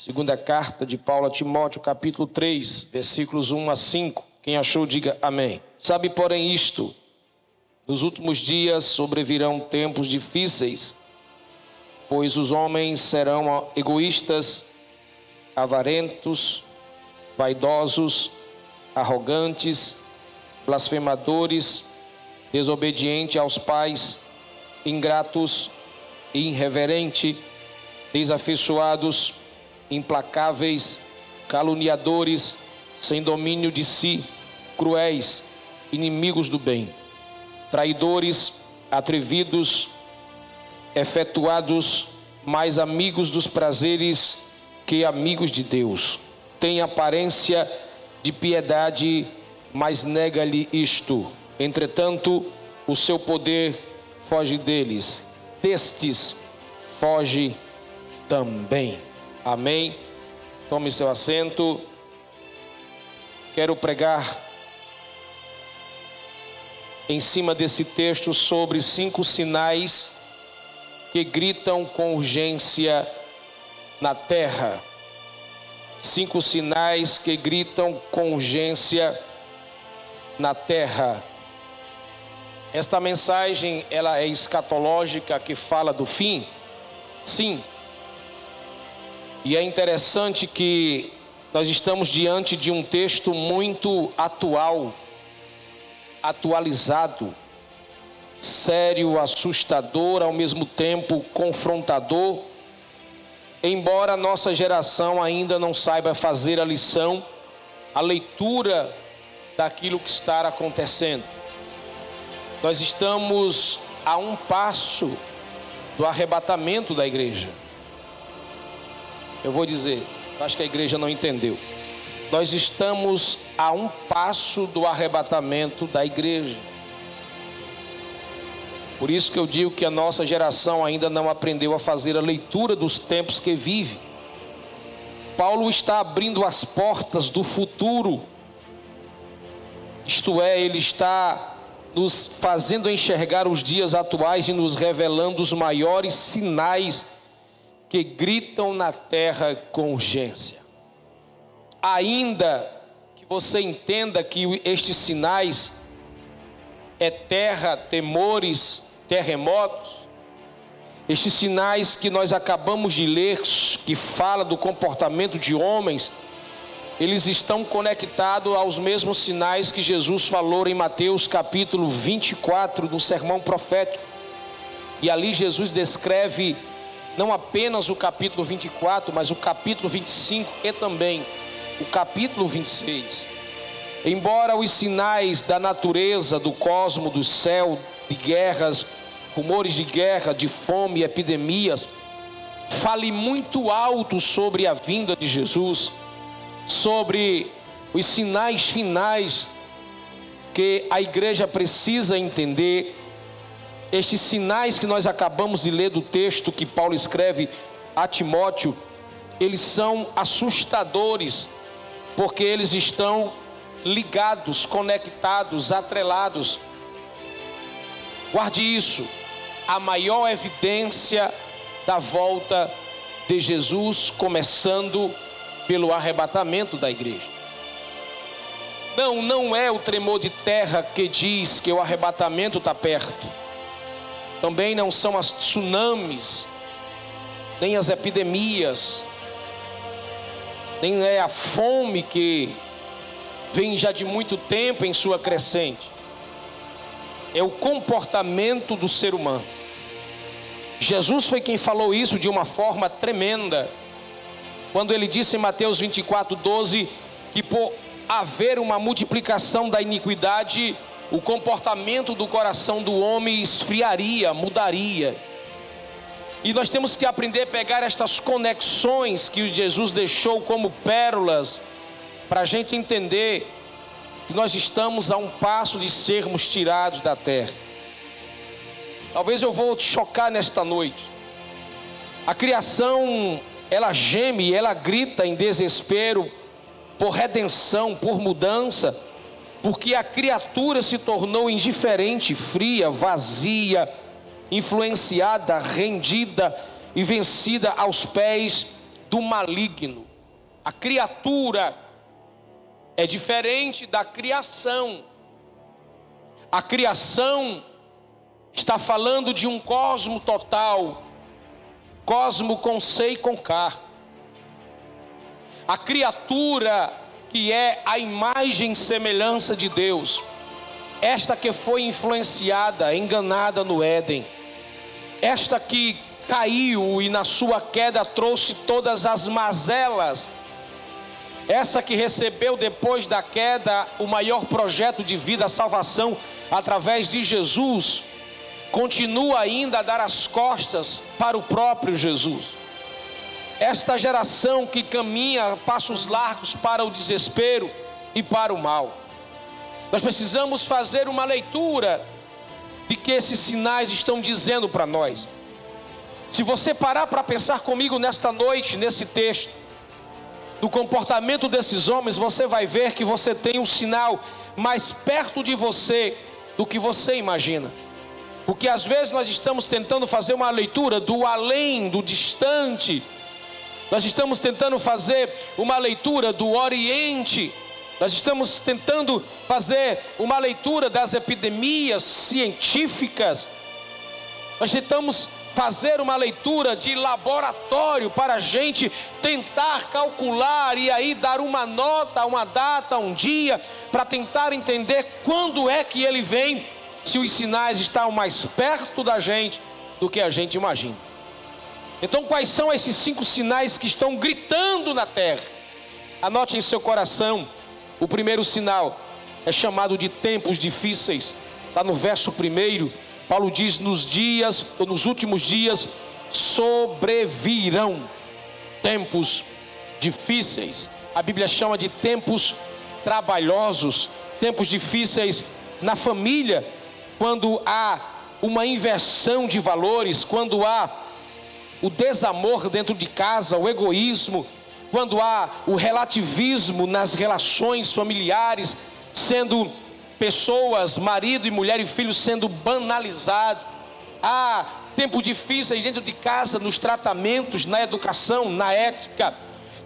Segunda carta de Paulo a Timóteo, capítulo 3, versículos 1 a 5. Quem achou, diga amém. Sabe, porém, isto: nos últimos dias sobrevirão tempos difíceis, pois os homens serão egoístas, avarentos, vaidosos, arrogantes, blasfemadores, desobedientes aos pais, ingratos, irreverentes, desafeiçoados, implacáveis, caluniadores, sem domínio de si, cruéis, inimigos do bem, traidores, atrevidos, efetuados, mais amigos dos prazeres que amigos de Deus. Tem aparência de piedade, mas nega-lhe isto. Entretanto, o seu poder foge deles. Destes foge também. Amém. Tome seu assento. Quero pregar em cima desse texto sobre cinco sinais que gritam com urgência na terra. Cinco sinais que gritam com urgência na terra. Esta mensagem, ela é escatológica que fala do fim? Sim. E é interessante que nós estamos diante de um texto muito atual, atualizado, sério, assustador, ao mesmo tempo confrontador. Embora a nossa geração ainda não saiba fazer a lição, a leitura daquilo que está acontecendo. Nós estamos a um passo do arrebatamento da igreja. Eu vou dizer, acho que a igreja não entendeu. Nós estamos a um passo do arrebatamento da igreja. Por isso que eu digo que a nossa geração ainda não aprendeu a fazer a leitura dos tempos que vive. Paulo está abrindo as portas do futuro. Isto é, ele está nos fazendo enxergar os dias atuais e nos revelando os maiores sinais que gritam na terra com urgência. Ainda que você entenda que estes sinais é terra, temores, terremotos, estes sinais que nós acabamos de ler, que fala do comportamento de homens, eles estão conectados aos mesmos sinais que Jesus falou em Mateus capítulo 24, no sermão profético. E ali Jesus descreve não apenas o capítulo 24, mas o capítulo 25 e também o capítulo 26. Embora os sinais da natureza, do cosmo, do céu, de guerras, rumores de guerra, de fome, epidemias, fale muito alto sobre a vinda de Jesus, sobre os sinais finais que a igreja precisa entender estes sinais que nós acabamos de ler do texto que Paulo escreve a Timóteo, eles são assustadores, porque eles estão ligados, conectados, atrelados. Guarde isso, a maior evidência da volta de Jesus, começando pelo arrebatamento da igreja. Não, não é o tremor de terra que diz que o arrebatamento está perto também não são as tsunamis, nem as epidemias, nem é a fome que vem já de muito tempo em sua crescente. É o comportamento do ser humano. Jesus foi quem falou isso de uma forma tremenda, quando ele disse em Mateus 24, 12, que por haver uma multiplicação da iniquidade, o comportamento do coração do homem esfriaria, mudaria. E nós temos que aprender a pegar estas conexões que Jesus deixou como pérolas, para a gente entender que nós estamos a um passo de sermos tirados da terra. Talvez eu vou te chocar nesta noite. A criação, ela geme, ela grita em desespero por redenção, por mudança porque a criatura se tornou indiferente, fria, vazia, influenciada, rendida e vencida aos pés do maligno. A criatura é diferente da criação. A criação está falando de um cosmo total, cosmo com C e com K. A criatura que é a imagem e semelhança de Deus, esta que foi influenciada, enganada no Éden, esta que caiu e na sua queda trouxe todas as mazelas, essa que recebeu depois da queda o maior projeto de vida, a salvação através de Jesus, continua ainda a dar as costas para o próprio Jesus. Esta geração que caminha passos largos para o desespero e para o mal. Nós precisamos fazer uma leitura de que esses sinais estão dizendo para nós. Se você parar para pensar comigo nesta noite, nesse texto, do comportamento desses homens, você vai ver que você tem um sinal mais perto de você do que você imagina. Porque às vezes nós estamos tentando fazer uma leitura do além, do distante. Nós estamos tentando fazer uma leitura do Oriente. Nós estamos tentando fazer uma leitura das epidemias científicas. Nós tentamos fazer uma leitura de laboratório para a gente tentar calcular e aí dar uma nota, uma data, um dia, para tentar entender quando é que ele vem, se os sinais estão mais perto da gente do que a gente imagina. Então, quais são esses cinco sinais que estão gritando na terra? Anote em seu coração: o primeiro sinal é chamado de tempos difíceis, está no verso primeiro Paulo diz: nos dias, ou nos últimos dias, sobrevirão tempos difíceis. A Bíblia chama de tempos trabalhosos, tempos difíceis na família, quando há uma inversão de valores, quando há o desamor dentro de casa, o egoísmo, quando há o relativismo nas relações familiares, sendo pessoas, marido e mulher e filhos sendo banalizados. Há tempos difíceis dentro de casa, nos tratamentos, na educação, na ética.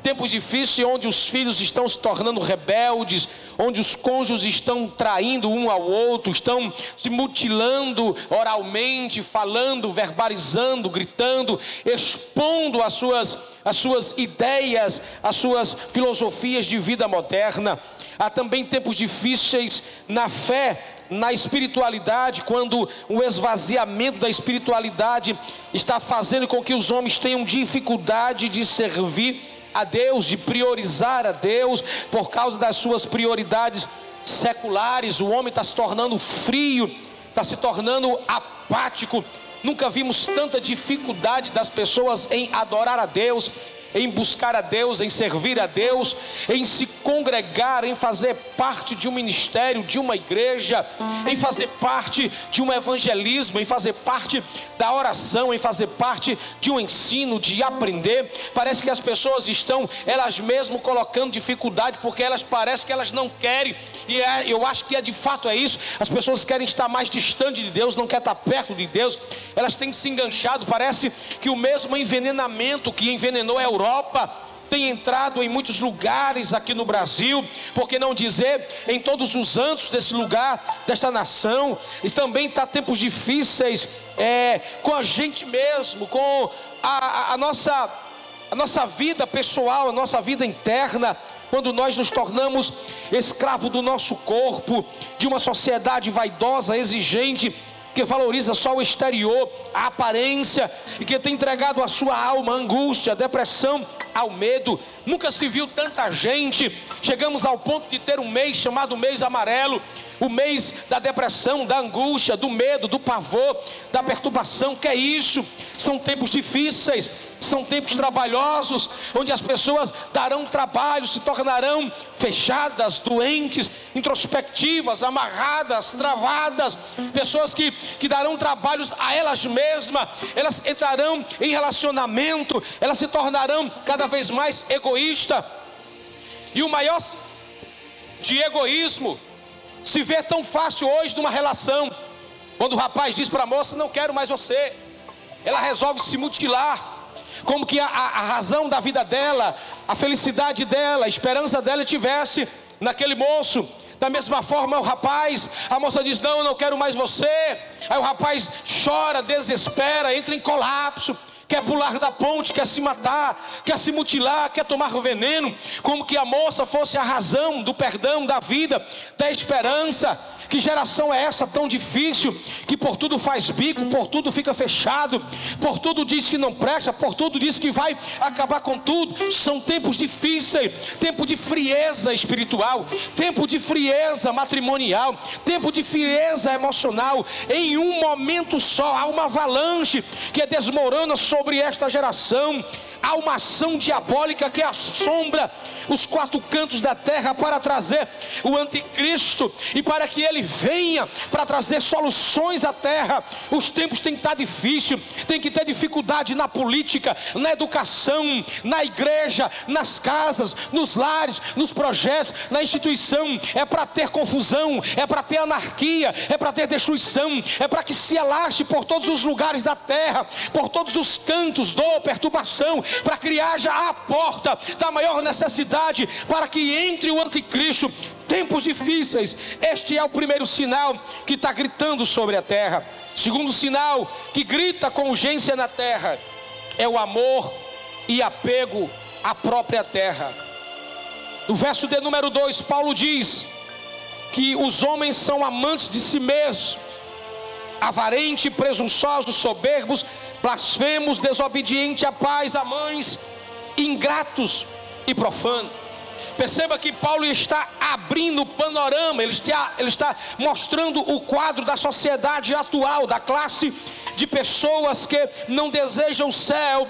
Tempos difíceis onde os filhos estão se tornando rebeldes, onde os cônjuges estão traindo um ao outro, estão se mutilando oralmente, falando, verbalizando, gritando, expondo as suas, as suas ideias, as suas filosofias de vida moderna. Há também tempos difíceis na fé, na espiritualidade, quando o esvaziamento da espiritualidade está fazendo com que os homens tenham dificuldade de servir a Deus, de priorizar a Deus por causa das suas prioridades seculares. O homem está se tornando frio, está se tornando apático. Nunca vimos tanta dificuldade das pessoas em adorar a Deus, em buscar a Deus, em servir a Deus, em se congregar, em fazer parte de um ministério, de uma igreja, em fazer parte de um evangelismo, em fazer parte da oração, em fazer parte de um ensino, de aprender. Parece que as pessoas estão elas mesmas colocando dificuldade porque elas parecem que elas não querem, e é, eu acho que é de fato é isso. As pessoas querem estar mais distante de Deus, não querem estar perto de Deus, elas têm se enganchado. Parece que o mesmo envenenamento que envenenou a Europa Europa, tem entrado em muitos lugares aqui no Brasil, por que não dizer em todos os antos desse lugar, desta nação, e também está tempos difíceis é, com a gente mesmo, com a, a, a, nossa, a nossa vida pessoal, a nossa vida interna, quando nós nos tornamos escravo do nosso corpo, de uma sociedade vaidosa, exigente, que valoriza só o exterior, a aparência, e que tem entregado a sua alma à angústia, à depressão, ao medo. Nunca se viu tanta gente. Chegamos ao ponto de ter um mês chamado mês amarelo, o mês da depressão, da angústia, do medo, do pavor, da perturbação. Que é isso? São tempos difíceis, são tempos trabalhosos, onde as pessoas darão trabalho, se tornarão fechadas, doentes, introspectivas, amarradas, travadas. Pessoas que, que darão trabalhos a elas mesmas, elas entrarão em relacionamento, elas se tornarão cada vez mais egoístas. E o maior de egoísmo se vê tão fácil hoje numa relação. Quando o rapaz diz para a moça: Não quero mais você, ela resolve se mutilar. Como que a, a, razão da vida dela, a felicidade dela, a esperança dela tivesse naquele moço. Da mesma forma, o rapaz, a moça diz: Não, eu não quero mais você. Aí o rapaz chora, desespera, entra em colapso quer pular da ponte, quer se matar, quer se mutilar, quer tomar veneno, como que a moça fosse a razão do perdão, da vida, da esperança. Que geração é essa tão difícil, que por tudo faz bico, por tudo fica fechado, por tudo diz que não presta, por tudo diz que vai acabar com tudo. São tempos difíceis, tempo de frieza espiritual, tempo de frieza matrimonial, tempo de frieza emocional. Em um momento só há uma avalanche que desmorona sobre esta geração há uma ação diabólica que assombra os quatro cantos da terra para trazer o anticristo e para que ele venha para trazer soluções à terra. Os tempos têm que estar difíceis, tem que ter dificuldade na política, na educação, na igreja, nas casas, nos lares, nos projetos, na instituição. É para ter confusão, é para ter anarquia, é para ter destruição, é para que se alaste por todos os lugares da terra, por todos os cantos, dor, perturbação, para que haja a porta da maior necessidade, para que entre o anticristo. Tempos difíceis, este é o primeiro sinal que está gritando sobre a terra. Segundo sinal que grita com urgência na terra é o amor e apego à própria terra. No verso de número 2, Paulo diz que os homens são amantes de si mesmos, avarente, presunçosos, soberbos, blasfemos, desobedientes a pais, a mães, ingratos e profanos. Perceba que Paulo está abrindo o panorama, ele está, ele está mostrando o quadro da sociedade atual, da classe de pessoas que não desejam o céu,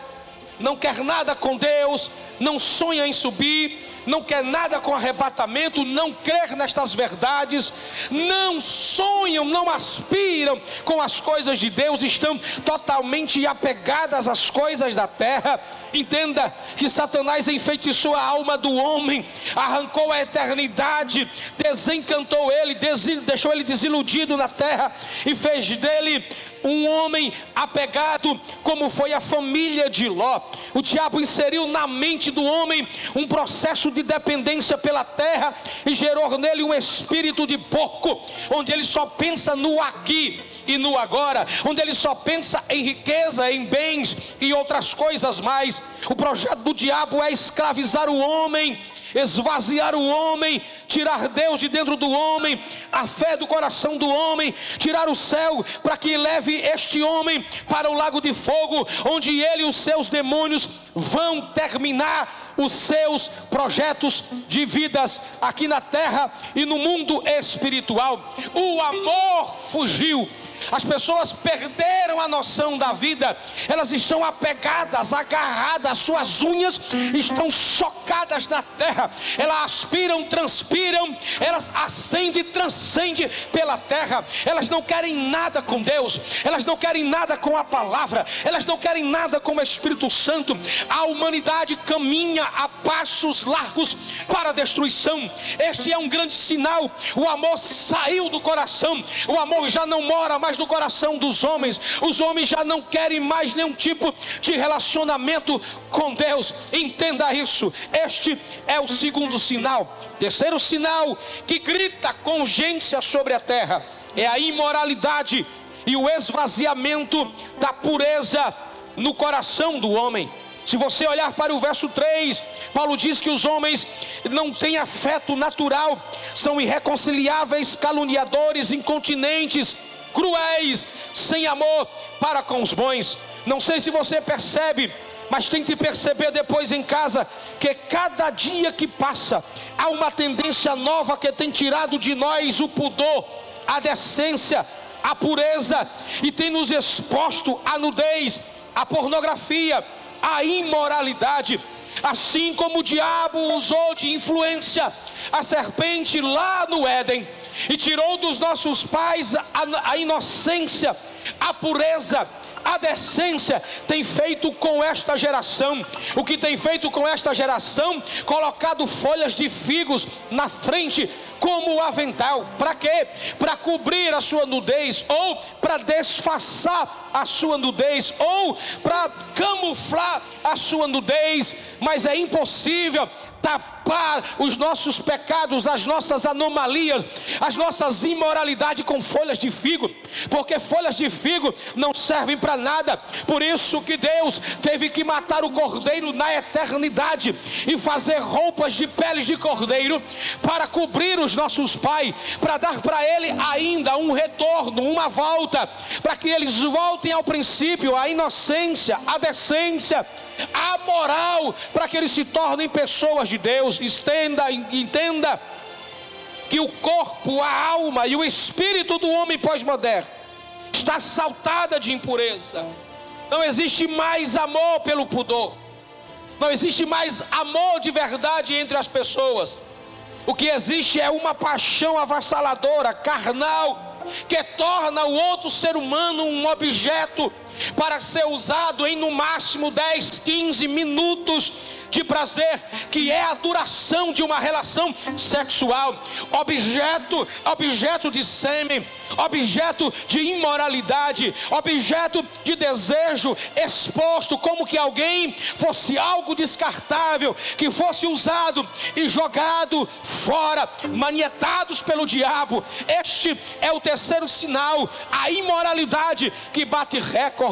não quer nada com Deus, não sonha em subir, não quer nada com arrebatamento, não crer nestas verdades, não sonham, não aspiram com as coisas de Deus, estão totalmente apegadas às coisas da terra. Entenda que Satanás enfeitiçou a alma do homem, arrancou a eternidade, desencantou ele, deixou ele desiludido na terra e fez dele um homem apegado, como foi a família de Ló. O diabo inseriu na mente do homem um processo de dependência pela terra e gerou nele um espírito de porco, onde ele só pensa no aqui e no agora, onde ele só pensa em riqueza, em bens e outras coisas mais. O projeto do diabo é escravizar o homem esvaziar o homem, tirar Deus de dentro do homem, a fé do coração do homem, tirar o céu para que leve este homem para o lago de fogo, onde ele e os seus demônios vão terminar os seus projetos de vidas aqui na terra e no mundo espiritual. O amor fugiu. As pessoas perderam a noção da vida, elas estão apegadas, agarradas, suas unhas estão socadas na terra, elas aspiram, transpiram, elas acendem e transcendem pela terra, elas não querem nada com Deus, elas não querem nada com a palavra, elas não querem nada com o Espírito Santo. A humanidade caminha a passos largos para a destruição. Este é um grande sinal. O amor saiu do coração, o amor já não mora mais no coração dos homens. Os homens já não querem mais nenhum tipo de relacionamento com Deus. Entenda isso. Este é o segundo sinal. Terceiro sinal que grita com urgência sobre a terra é a imoralidade e o esvaziamento da pureza no coração do homem. Se você olhar para o verso 3, Paulo diz que os homens não têm afeto natural, são irreconciliáveis, caluniadores, incontinentes, cruéis, sem amor para com os bons. Não sei se você percebe, mas tem que perceber depois em casa que cada dia que passa há uma tendência nova que tem tirado de nós o pudor, a decência, a pureza e tem nos exposto à nudez, à pornografia, à imoralidade. Assim como o diabo usou de influência a serpente lá no Éden e tirou dos nossos pais a, a inocência, a pureza, a decência tem feito com esta geração. O que tem feito com esta geração? Colocado folhas de figos na frente como o avental. Para quê? Para cobrir a sua nudez, ou para disfarçar a sua nudez, ou para camuflar a sua nudez, mas é impossível tapar os nossos pecados, as nossas anomalias, as nossas imoralidades com folhas de figo, porque folhas de figo não servem para nada. Por isso que Deus teve que matar o cordeiro na eternidade e fazer roupas de peles de cordeiro para cobrir os nossos pais, para dar para ele ainda um retorno, uma volta, para que eles voltem ao princípio, à inocência, à decência a moral para que eles se tornem pessoas de Deus. Estenda, entenda que o corpo, a alma e o espírito do homem pós-moderno está saltada de impureza. Não existe mais amor pelo pudor. Não existe mais amor de verdade entre as pessoas. O que existe é uma paixão avassaladora, carnal, que torna o outro ser humano um objeto para ser usado em no máximo 10, 15 minutos de prazer, que é a duração de uma relação sexual, objeto, objeto de sêmen, objeto de imoralidade, objeto de desejo exposto, como que alguém fosse algo descartável, que fosse usado e jogado fora, manietados pelo diabo. Este é o terceiro sinal, a imoralidade que bate recorde,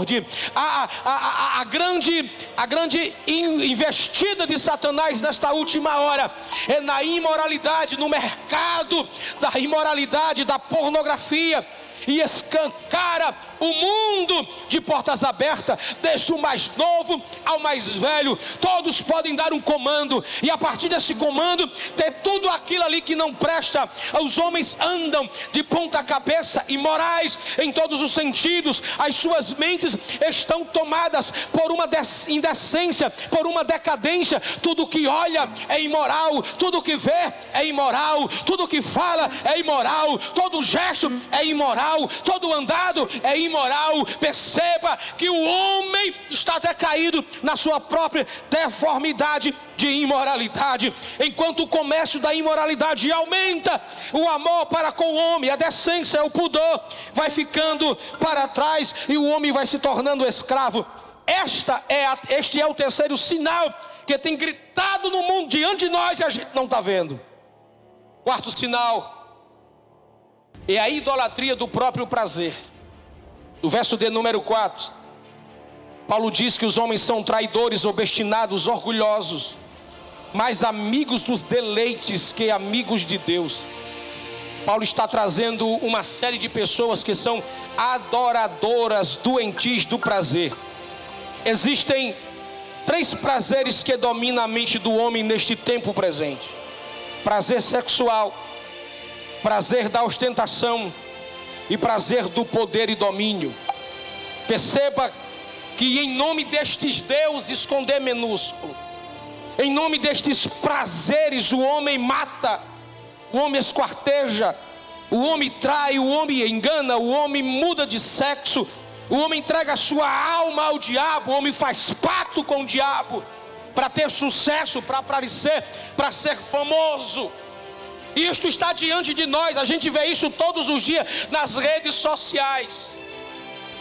a, a, a, a grande, a grande investida de Satanás nesta última hora é na imoralidade, no mercado da imoralidade, da pornografia e escancara o mundo de portas abertas, desde o mais novo ao mais velho. Todos podem dar um comando, e a partir desse comando, ter tudo aquilo ali que não presta. Os homens andam de ponta cabeça imorais em todos os sentidos, as suas mentes estão tomadas por uma indecência, por uma decadência. Tudo que olha é imoral, tudo que vê é imoral, tudo que fala é imoral, todo gesto é imoral imoral, todo andado é imoral. Perceba que o homem está decaído na sua própria deformidade de imoralidade. Enquanto o comércio da imoralidade aumenta, o amor para com o homem, a decência, o pudor vai ficando para trás e o homem vai se tornando escravo. Esta é a, este é o terceiro sinal que tem gritado no mundo diante de nós e a gente não está vendo. Quarto sinal, é a idolatria do próprio prazer. No verso de número 4, Paulo diz que os homens são traidores, obstinados, orgulhosos, mais amigos dos deleites que amigos de Deus. Paulo está trazendo uma série de pessoas que são adoradoras, doentes do prazer. Existem três prazeres que dominam a mente do homem neste tempo presente: prazer sexual, prazer da ostentação e prazer do poder e domínio. Perceba que em nome destes deuses com D minúsculo, em nome destes prazeres, o homem mata, o homem esquarteja, o homem trai, o homem engana, o homem muda de sexo, o homem entrega a sua alma ao diabo, o homem faz pacto com o diabo para ter sucesso, para aparecer, para ser famoso. Isto está diante de nós, a gente vê isso todos os dias nas redes sociais.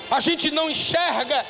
A gente não enxerga,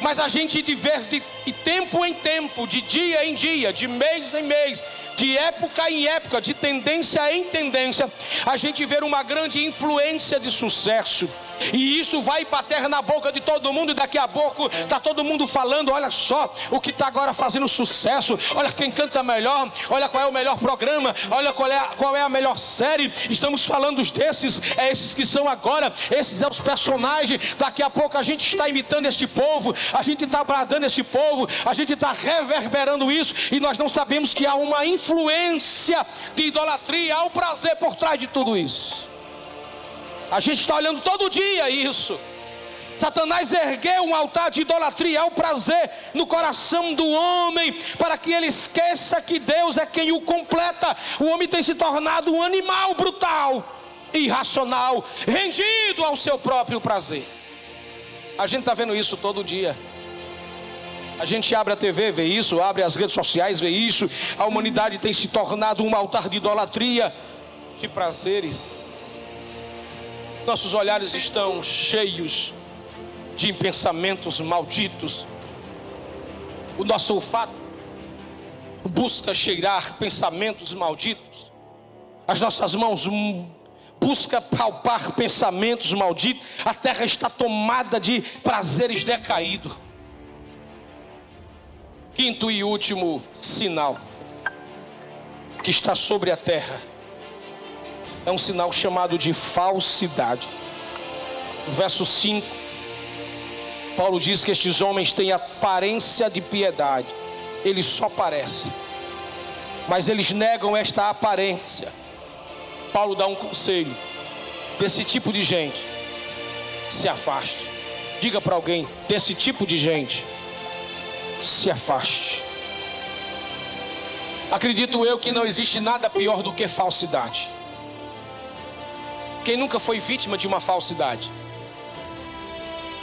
mas a gente vê de tempo em tempo, de dia em dia, de mês em mês, de época em época, de tendência em tendência, a gente vê uma grande influência de sucesso. E isso vai bater na boca de todo mundo, e daqui a pouco está todo mundo falando: olha só o que está agora fazendo sucesso, olha quem canta melhor, olha qual é o melhor programa, olha qual é, qual é a melhor série. Estamos falando desses, é esses que são agora, esses são os personagens. Daqui a pouco a gente está imitando este povo, a gente está bradando este povo, a gente está reverberando isso, e nós não sabemos que há uma influência de idolatria, há o prazer por trás de tudo isso. A gente está olhando todo dia isso. Satanás ergueu um altar de idolatria ao prazer no coração do homem, para que ele esqueça que Deus é quem o completa. O homem tem se tornado um animal brutal, irracional, rendido ao seu próprio prazer. A gente está vendo isso todo dia. A gente abre a TV, vê isso, abre as redes sociais, vê isso. A humanidade tem se tornado um altar de idolatria. de prazeres. Nossos olhares estão cheios de pensamentos malditos. O nosso olfato busca cheirar pensamentos malditos. As nossas mãos busca palpar pensamentos malditos. A terra está tomada de prazeres decaídos. Quinto e último sinal que está sobre a terra é um sinal chamado de falsidade. verso 5, Paulo diz que estes homens têm aparência de piedade, eles só parecem, mas eles negam esta aparência. Paulo dá um conselho: desse tipo de gente, se afaste. Diga para alguém: desse tipo de gente, se afaste. Acredito eu que não existe nada pior do que falsidade. Quem nunca foi vítima de uma falsidade?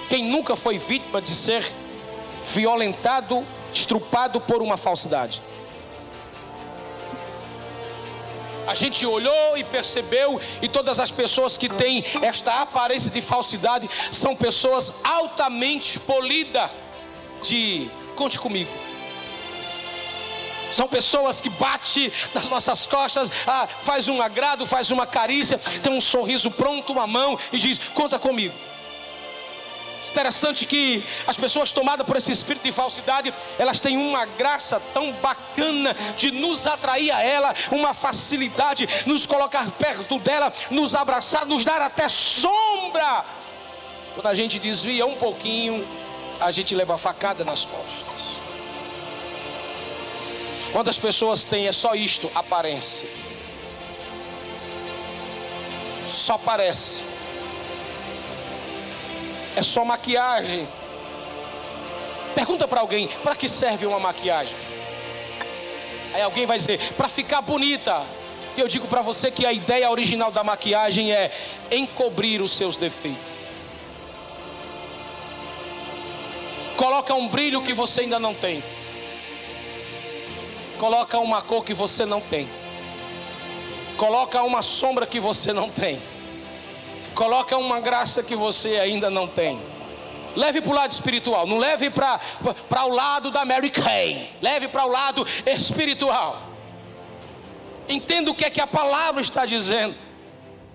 Quem nunca foi vítima de ser violentado, estrupado por uma falsidade? A gente olhou e percebeu, e todas as pessoas que têm esta aparência de falsidade são pessoas altamente polidas de Conte comigo. São pessoas que bate nas nossas costas, ah, faz um agrado, faz uma carícia, tem um sorriso pronto, uma mão e diz: Conta comigo. Interessante que as pessoas tomadas por esse espírito de falsidade, elas têm uma graça tão bacana de nos atrair a ela, uma facilidade, nos colocar perto dela, nos abraçar, nos dar até sombra. Quando a gente desvia um pouquinho, a gente leva facada nas costas. Quantas pessoas têm é só isto, aparência. Só parece. É só maquiagem. Pergunta para alguém, para que serve uma maquiagem? Aí alguém vai dizer, para ficar bonita. E eu digo para você que a ideia original da maquiagem é encobrir os seus defeitos. Coloca um brilho que você ainda não tem. Coloca uma cor que você não tem. Coloca uma sombra que você não tem. Coloca uma graça que você ainda não tem. Leve para o lado espiritual, não leve para o lado da Mary Kay. Leve para o lado espiritual. Entenda o que é que a palavra está dizendo.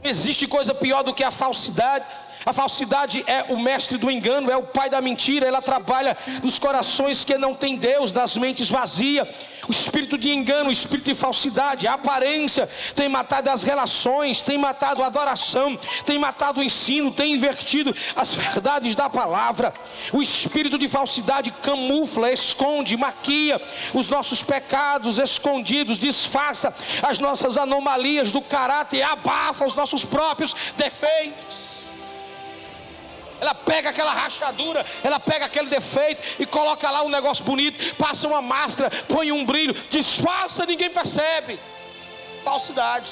Existe coisa pior do que a falsidade. A falsidade é o mestre do engano, é o pai da mentira. Ela trabalha nos corações que não têm Deus, nas mentes vazias. O espírito de engano, o espírito de falsidade, a aparência tem matado as relações, tem matado a adoração, tem matado o ensino, tem invertido as verdades da palavra. O espírito de falsidade camufla, esconde, maquia os nossos pecados escondidos, disfarça as nossas anomalias do caráter, abafa os nossos próprios defeitos. Ela pega aquela rachadura, ela pega aquele defeito e coloca lá um negócio bonito, passa uma máscara, põe um brilho, disfarça, ninguém percebe. Falsidade.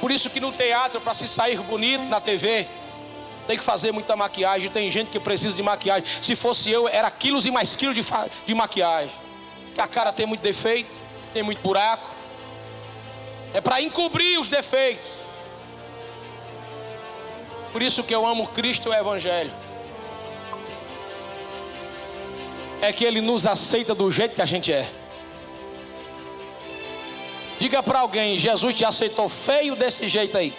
Por isso que no teatro, para se sair bonito na TV, tem que fazer muita maquiagem. Tem gente que precisa de maquiagem. Se fosse eu, era quilos e mais quilos de, de maquiagem. Porque a cara tem muito defeito, tem muito buraco. É para encobrir os defeitos. Por isso que eu amo Cristo e o Evangelho. É que Ele nos aceita do jeito que a gente é. Diga para alguém: Jesus te aceitou feio desse jeito aí.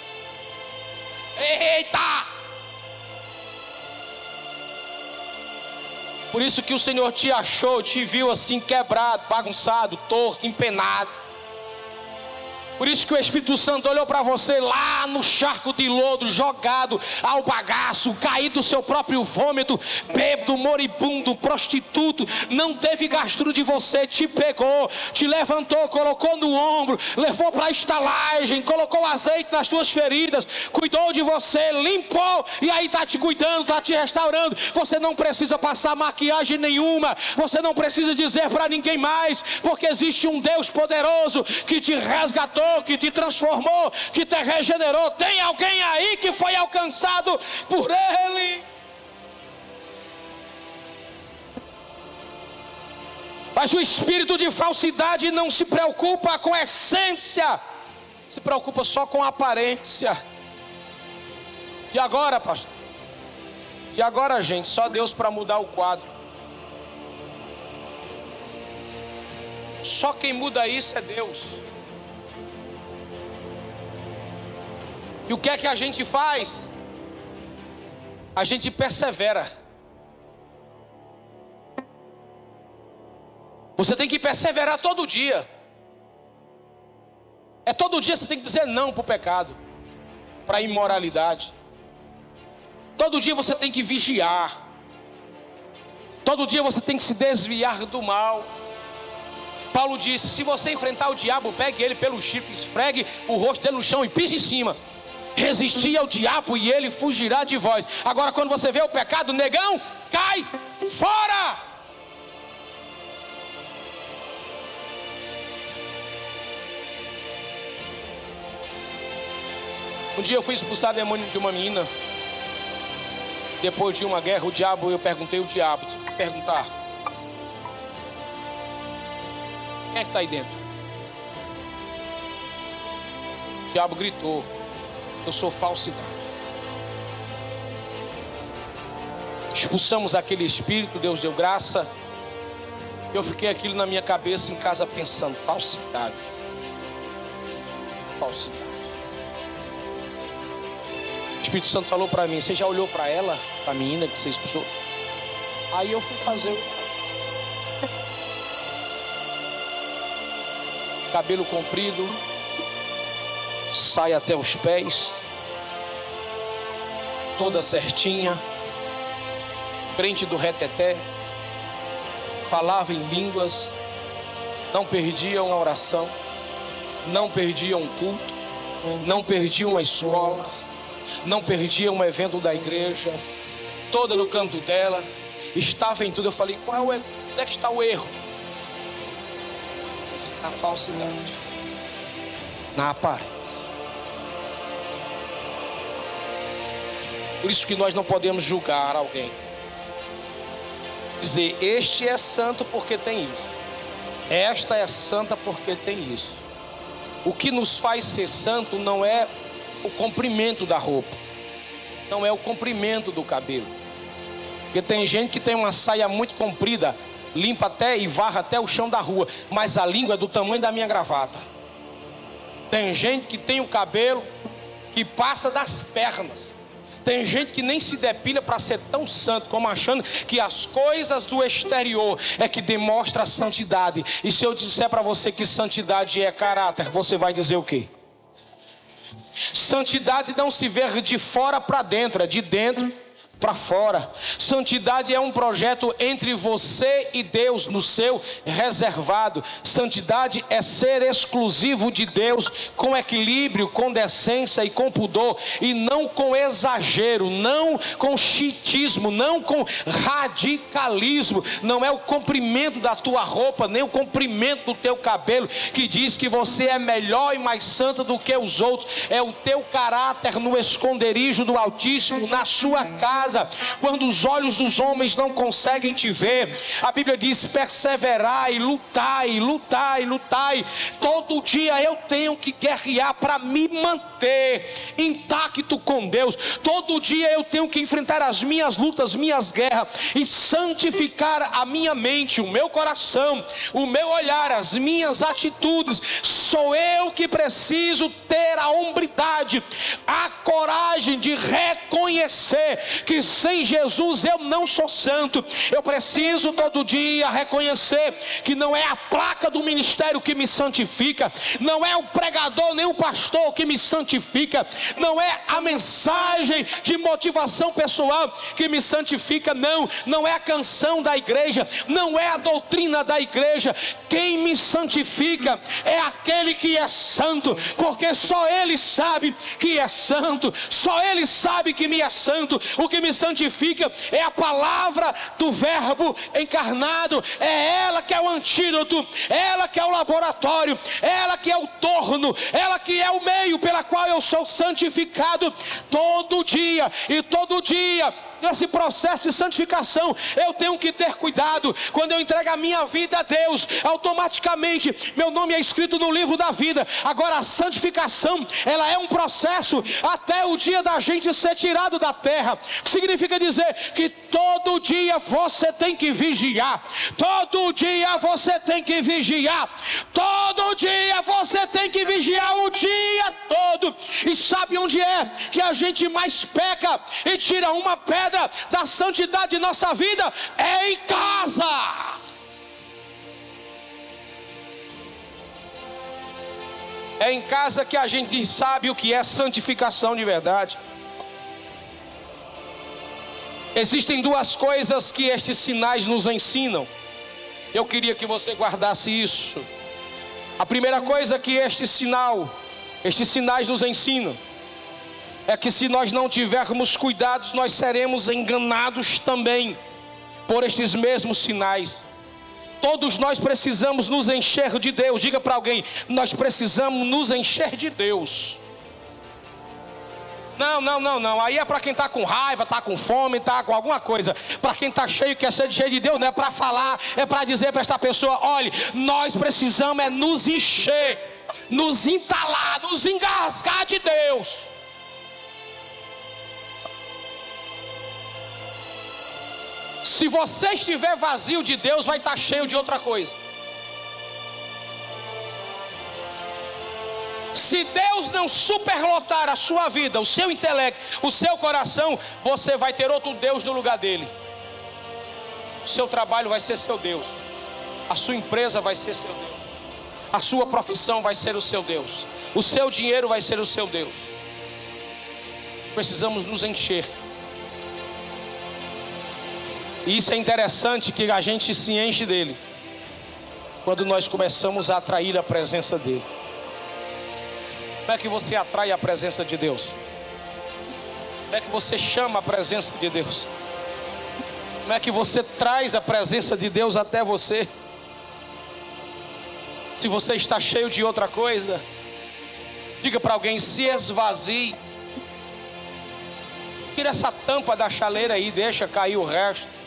Eita! Por isso que o Senhor te achou, te viu assim quebrado, bagunçado, torto, empenado. Por isso que o Espírito Santo olhou para você lá no charco de lodo, jogado ao bagaço, caído do seu próprio vômito, bêbado, moribundo, prostituto, não teve gasto de você, te pegou, te levantou, colocou no ombro, levou para a estalagem, colocou azeite nas tuas feridas, cuidou de você, limpou e aí está te cuidando, está te restaurando. Você não precisa passar maquiagem nenhuma, você não precisa dizer para ninguém mais, porque existe um Deus poderoso que te resgatou que te transformou, que te regenerou. Tem alguém aí que foi alcançado por Ele. Mas o espírito de falsidade não se preocupa com a essência, se preocupa só com a aparência. E agora, pastor? E agora, gente, só Deus para mudar o quadro. Só quem muda isso é Deus. E o que é que a gente faz? A gente persevera. Você tem que perseverar todo dia. É todo dia você tem que dizer não para o pecado, para a imoralidade. Todo dia você tem que vigiar. Todo dia você tem que se desviar do mal. Paulo disse: se você enfrentar o diabo, pegue ele pelo chifre, esfregue o rosto dele no chão e pise em cima. Resistir ao diabo e ele fugirá de vós. Agora, quando você vê o pecado, negão, cai fora. Um dia eu fui expulsar demônio de uma menina. Depois de uma guerra, o diabo, eu perguntei o diabo, tive que perguntar. Quem é que está aí dentro? O diabo gritou: Eu sou falsidade. Expulsamos aquele espírito, Deus deu graça. Eu fiquei aquilo na minha cabeça em casa pensando: falsidade. Falsidade. Espírito Santo falou para mim: Você já olhou para ela, para a menina que você expulsou? Aí eu fui fazer cabelo comprido, sai até os pés, toda certinha, crente do reteté, falava em línguas, não perdia uma oração, não perdia um culto, não perdia uma escola não perdia um evento da igreja, toda no canto dela, estava em tudo. Eu falei, qual é, onde é que está o erro? Na falsidade, na aparência. Por isso que nós não podemos julgar alguém. Dizer, este é santo porque tem isso. Esta é santa porque tem isso. O que nos faz ser santo não é o comprimento da roupa, não é o comprimento do cabelo. Porque tem gente que tem uma saia muito comprida, limpa até e varra até o chão da rua, mas a língua é do tamanho da minha gravata. Tem gente que tem o cabelo que passa das pernas. Tem gente que nem se depila para ser tão santo, como achando que as coisas do exterior é que demonstra a santidade. E se eu disser para você que santidade é caráter, você vai dizer o quê? Santidade não se vê de fora para dentro, é de dentro para fora. Santidade é um projeto entre você e Deus no seu reservado. Santidade é ser exclusivo de Deus com equilíbrio, com decência e com pudor e não com exagero, não com chitismo, não com radicalismo. Não é o comprimento da tua roupa, nem o comprimento do teu cabelo que diz que você é melhor e mais santo do que os outros. É o teu caráter no esconderijo do Altíssimo, na sua casa casa, quando os olhos dos homens não conseguem te ver. A Bíblia diz: perseverai, lutai, lutai, lutai. Todo dia eu tenho que guerrear para me manter intacto com Deus. Todo dia eu tenho que enfrentar as minhas lutas, minhas guerras e santificar a minha mente, o meu coração, o meu olhar, as minhas atitudes. Sou eu que preciso ter a hombridade, a coragem de reconhecer que sem Jesus eu não sou santo. Eu preciso todo dia reconhecer que não é a placa do ministério que me santifica, não é o pregador nem o pastor que me santifica, não é a mensagem de motivação pessoal que me santifica, não, não é a canção da igreja, não é a doutrina da igreja. Quem me santifica é aquele que é santo, porque só ele sabe que é santo, só ele sabe que me é santo. O que me me santifica é a palavra do Verbo encarnado, é ela que é o antídoto, ela que é o laboratório, ela que é o torno, ela que é o meio pela qual eu sou santificado todo dia, e todo dia nesse processo de santificação, eu tenho que ter cuidado. Quando eu entrego a minha vida a Deus, automaticamente meu nome é escrito no livro da vida. Agora a santificação, ela é um processo até o dia da gente ser tirado da terra. Significa dizer que todo dia você tem que vigiar. Todo dia você tem que vigiar. Todo dia você tem que vigiar o dia todo. E sabe onde é que a gente mais peca e tira uma pedra da santidade de nossa vida? É em casa. É em casa que a gente sabe o que é santificação de verdade. Existem duas coisas que estes sinais nos ensinam. Eu queria que você guardasse isso. A primeira coisa que este sinal, estes sinais nos ensinam, é que se nós não tivermos cuidados, nós seremos enganados também por estes mesmos sinais. Todos nós precisamos nos encher de Deus. Diga para alguém: nós precisamos nos encher de Deus. Não, não, não, não. Aí é para quem está com raiva, está com fome, está com alguma coisa. Para quem está cheio, quer ser cheio de Deus, não é para falar, é para dizer para esta pessoa: olhe, nós precisamos é nos encher, nos entalar, nos engasgar de Deus. Se você estiver vazio de Deus, vai estar cheio de outra coisa. Se Deus não superlotar a sua vida, o seu intelecto, o seu coração, você vai ter outro Deus no lugar dele. O seu trabalho vai ser seu Deus. A sua empresa vai ser seu Deus. A sua profissão vai ser o seu Deus. O seu dinheiro vai ser o seu Deus. Precisamos nos encher. E isso é interessante que a gente se enche dele. Quando nós começamos a atrair a presença dele. Como é que você atrai a presença de Deus? Como é que você chama a presença de Deus? Como é que você traz a presença de Deus até você? Se você está cheio de outra coisa, diga para alguém: se esvazie. Tira essa tampa da chaleira aí, deixa cair o resto.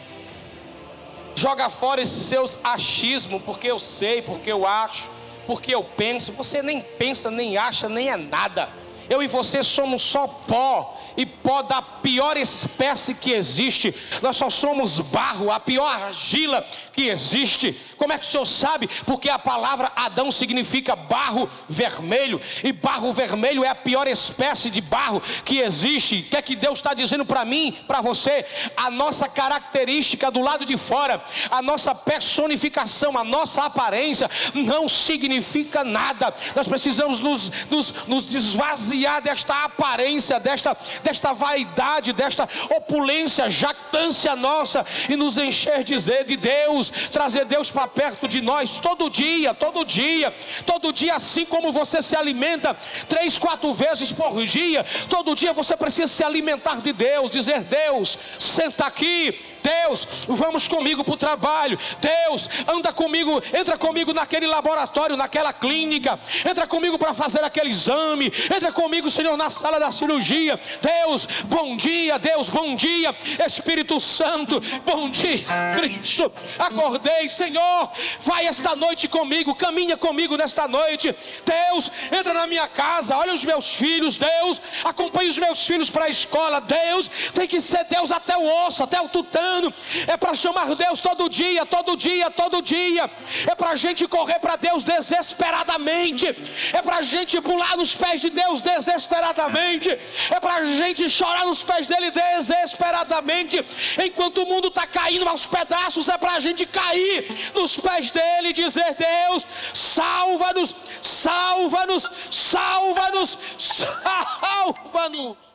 Joga fora esses seus achismos, porque eu sei, porque eu acho, porque eu penso. Você nem pensa, nem acha, nem é nada. Eu e você somos só pó, e pó da pior espécie que existe. Nós só somos barro, a pior argila que existe. Como é que o senhor sabe? Porque a palavra Adão significa barro vermelho, e barro vermelho é a pior espécie de barro que existe. O que é que Deus está dizendo para mim, para você? A nossa característica do lado de fora, a nossa personificação, a nossa aparência não significa nada. Nós precisamos nos, nos, nos desvaziar desta aparência, desta, desta vaidade, desta opulência, jactância nossa e nos encher de de Deus, trazer Deus para perto de nós todo dia, todo dia, todo dia, assim como você se alimenta três, quatro vezes por dia, todo dia você precisa se alimentar de Deus, dizer: Deus, senta aqui, Deus, vamos comigo para o trabalho. Deus, anda comigo, entra comigo naquele laboratório, naquela clínica. Entra comigo para fazer aquele exame. Entra comigo, Senhor, na sala da cirurgia. Deus, bom dia, Deus, bom dia. Espírito Santo, bom dia, Cristo. Acordei, Senhor. Vai esta noite comigo, caminha comigo nesta noite. Deus, entra na minha casa, olha os meus filhos. Deus, acompanha os meus filhos para a escola. Deus, tem que ser Deus até o osso, até o tutano é para chamar Deus todo dia, todo dia, todo dia, é para a gente correr para Deus desesperadamente, é para a gente pular nos pés de Deus desesperadamente, é para a gente chorar nos pés dele desesperadamente, enquanto o mundo está caindo aos pedaços, é para a gente cair nos pés dele e dizer: Deus, salva-nos, salva-nos, salva-nos, salva-nos.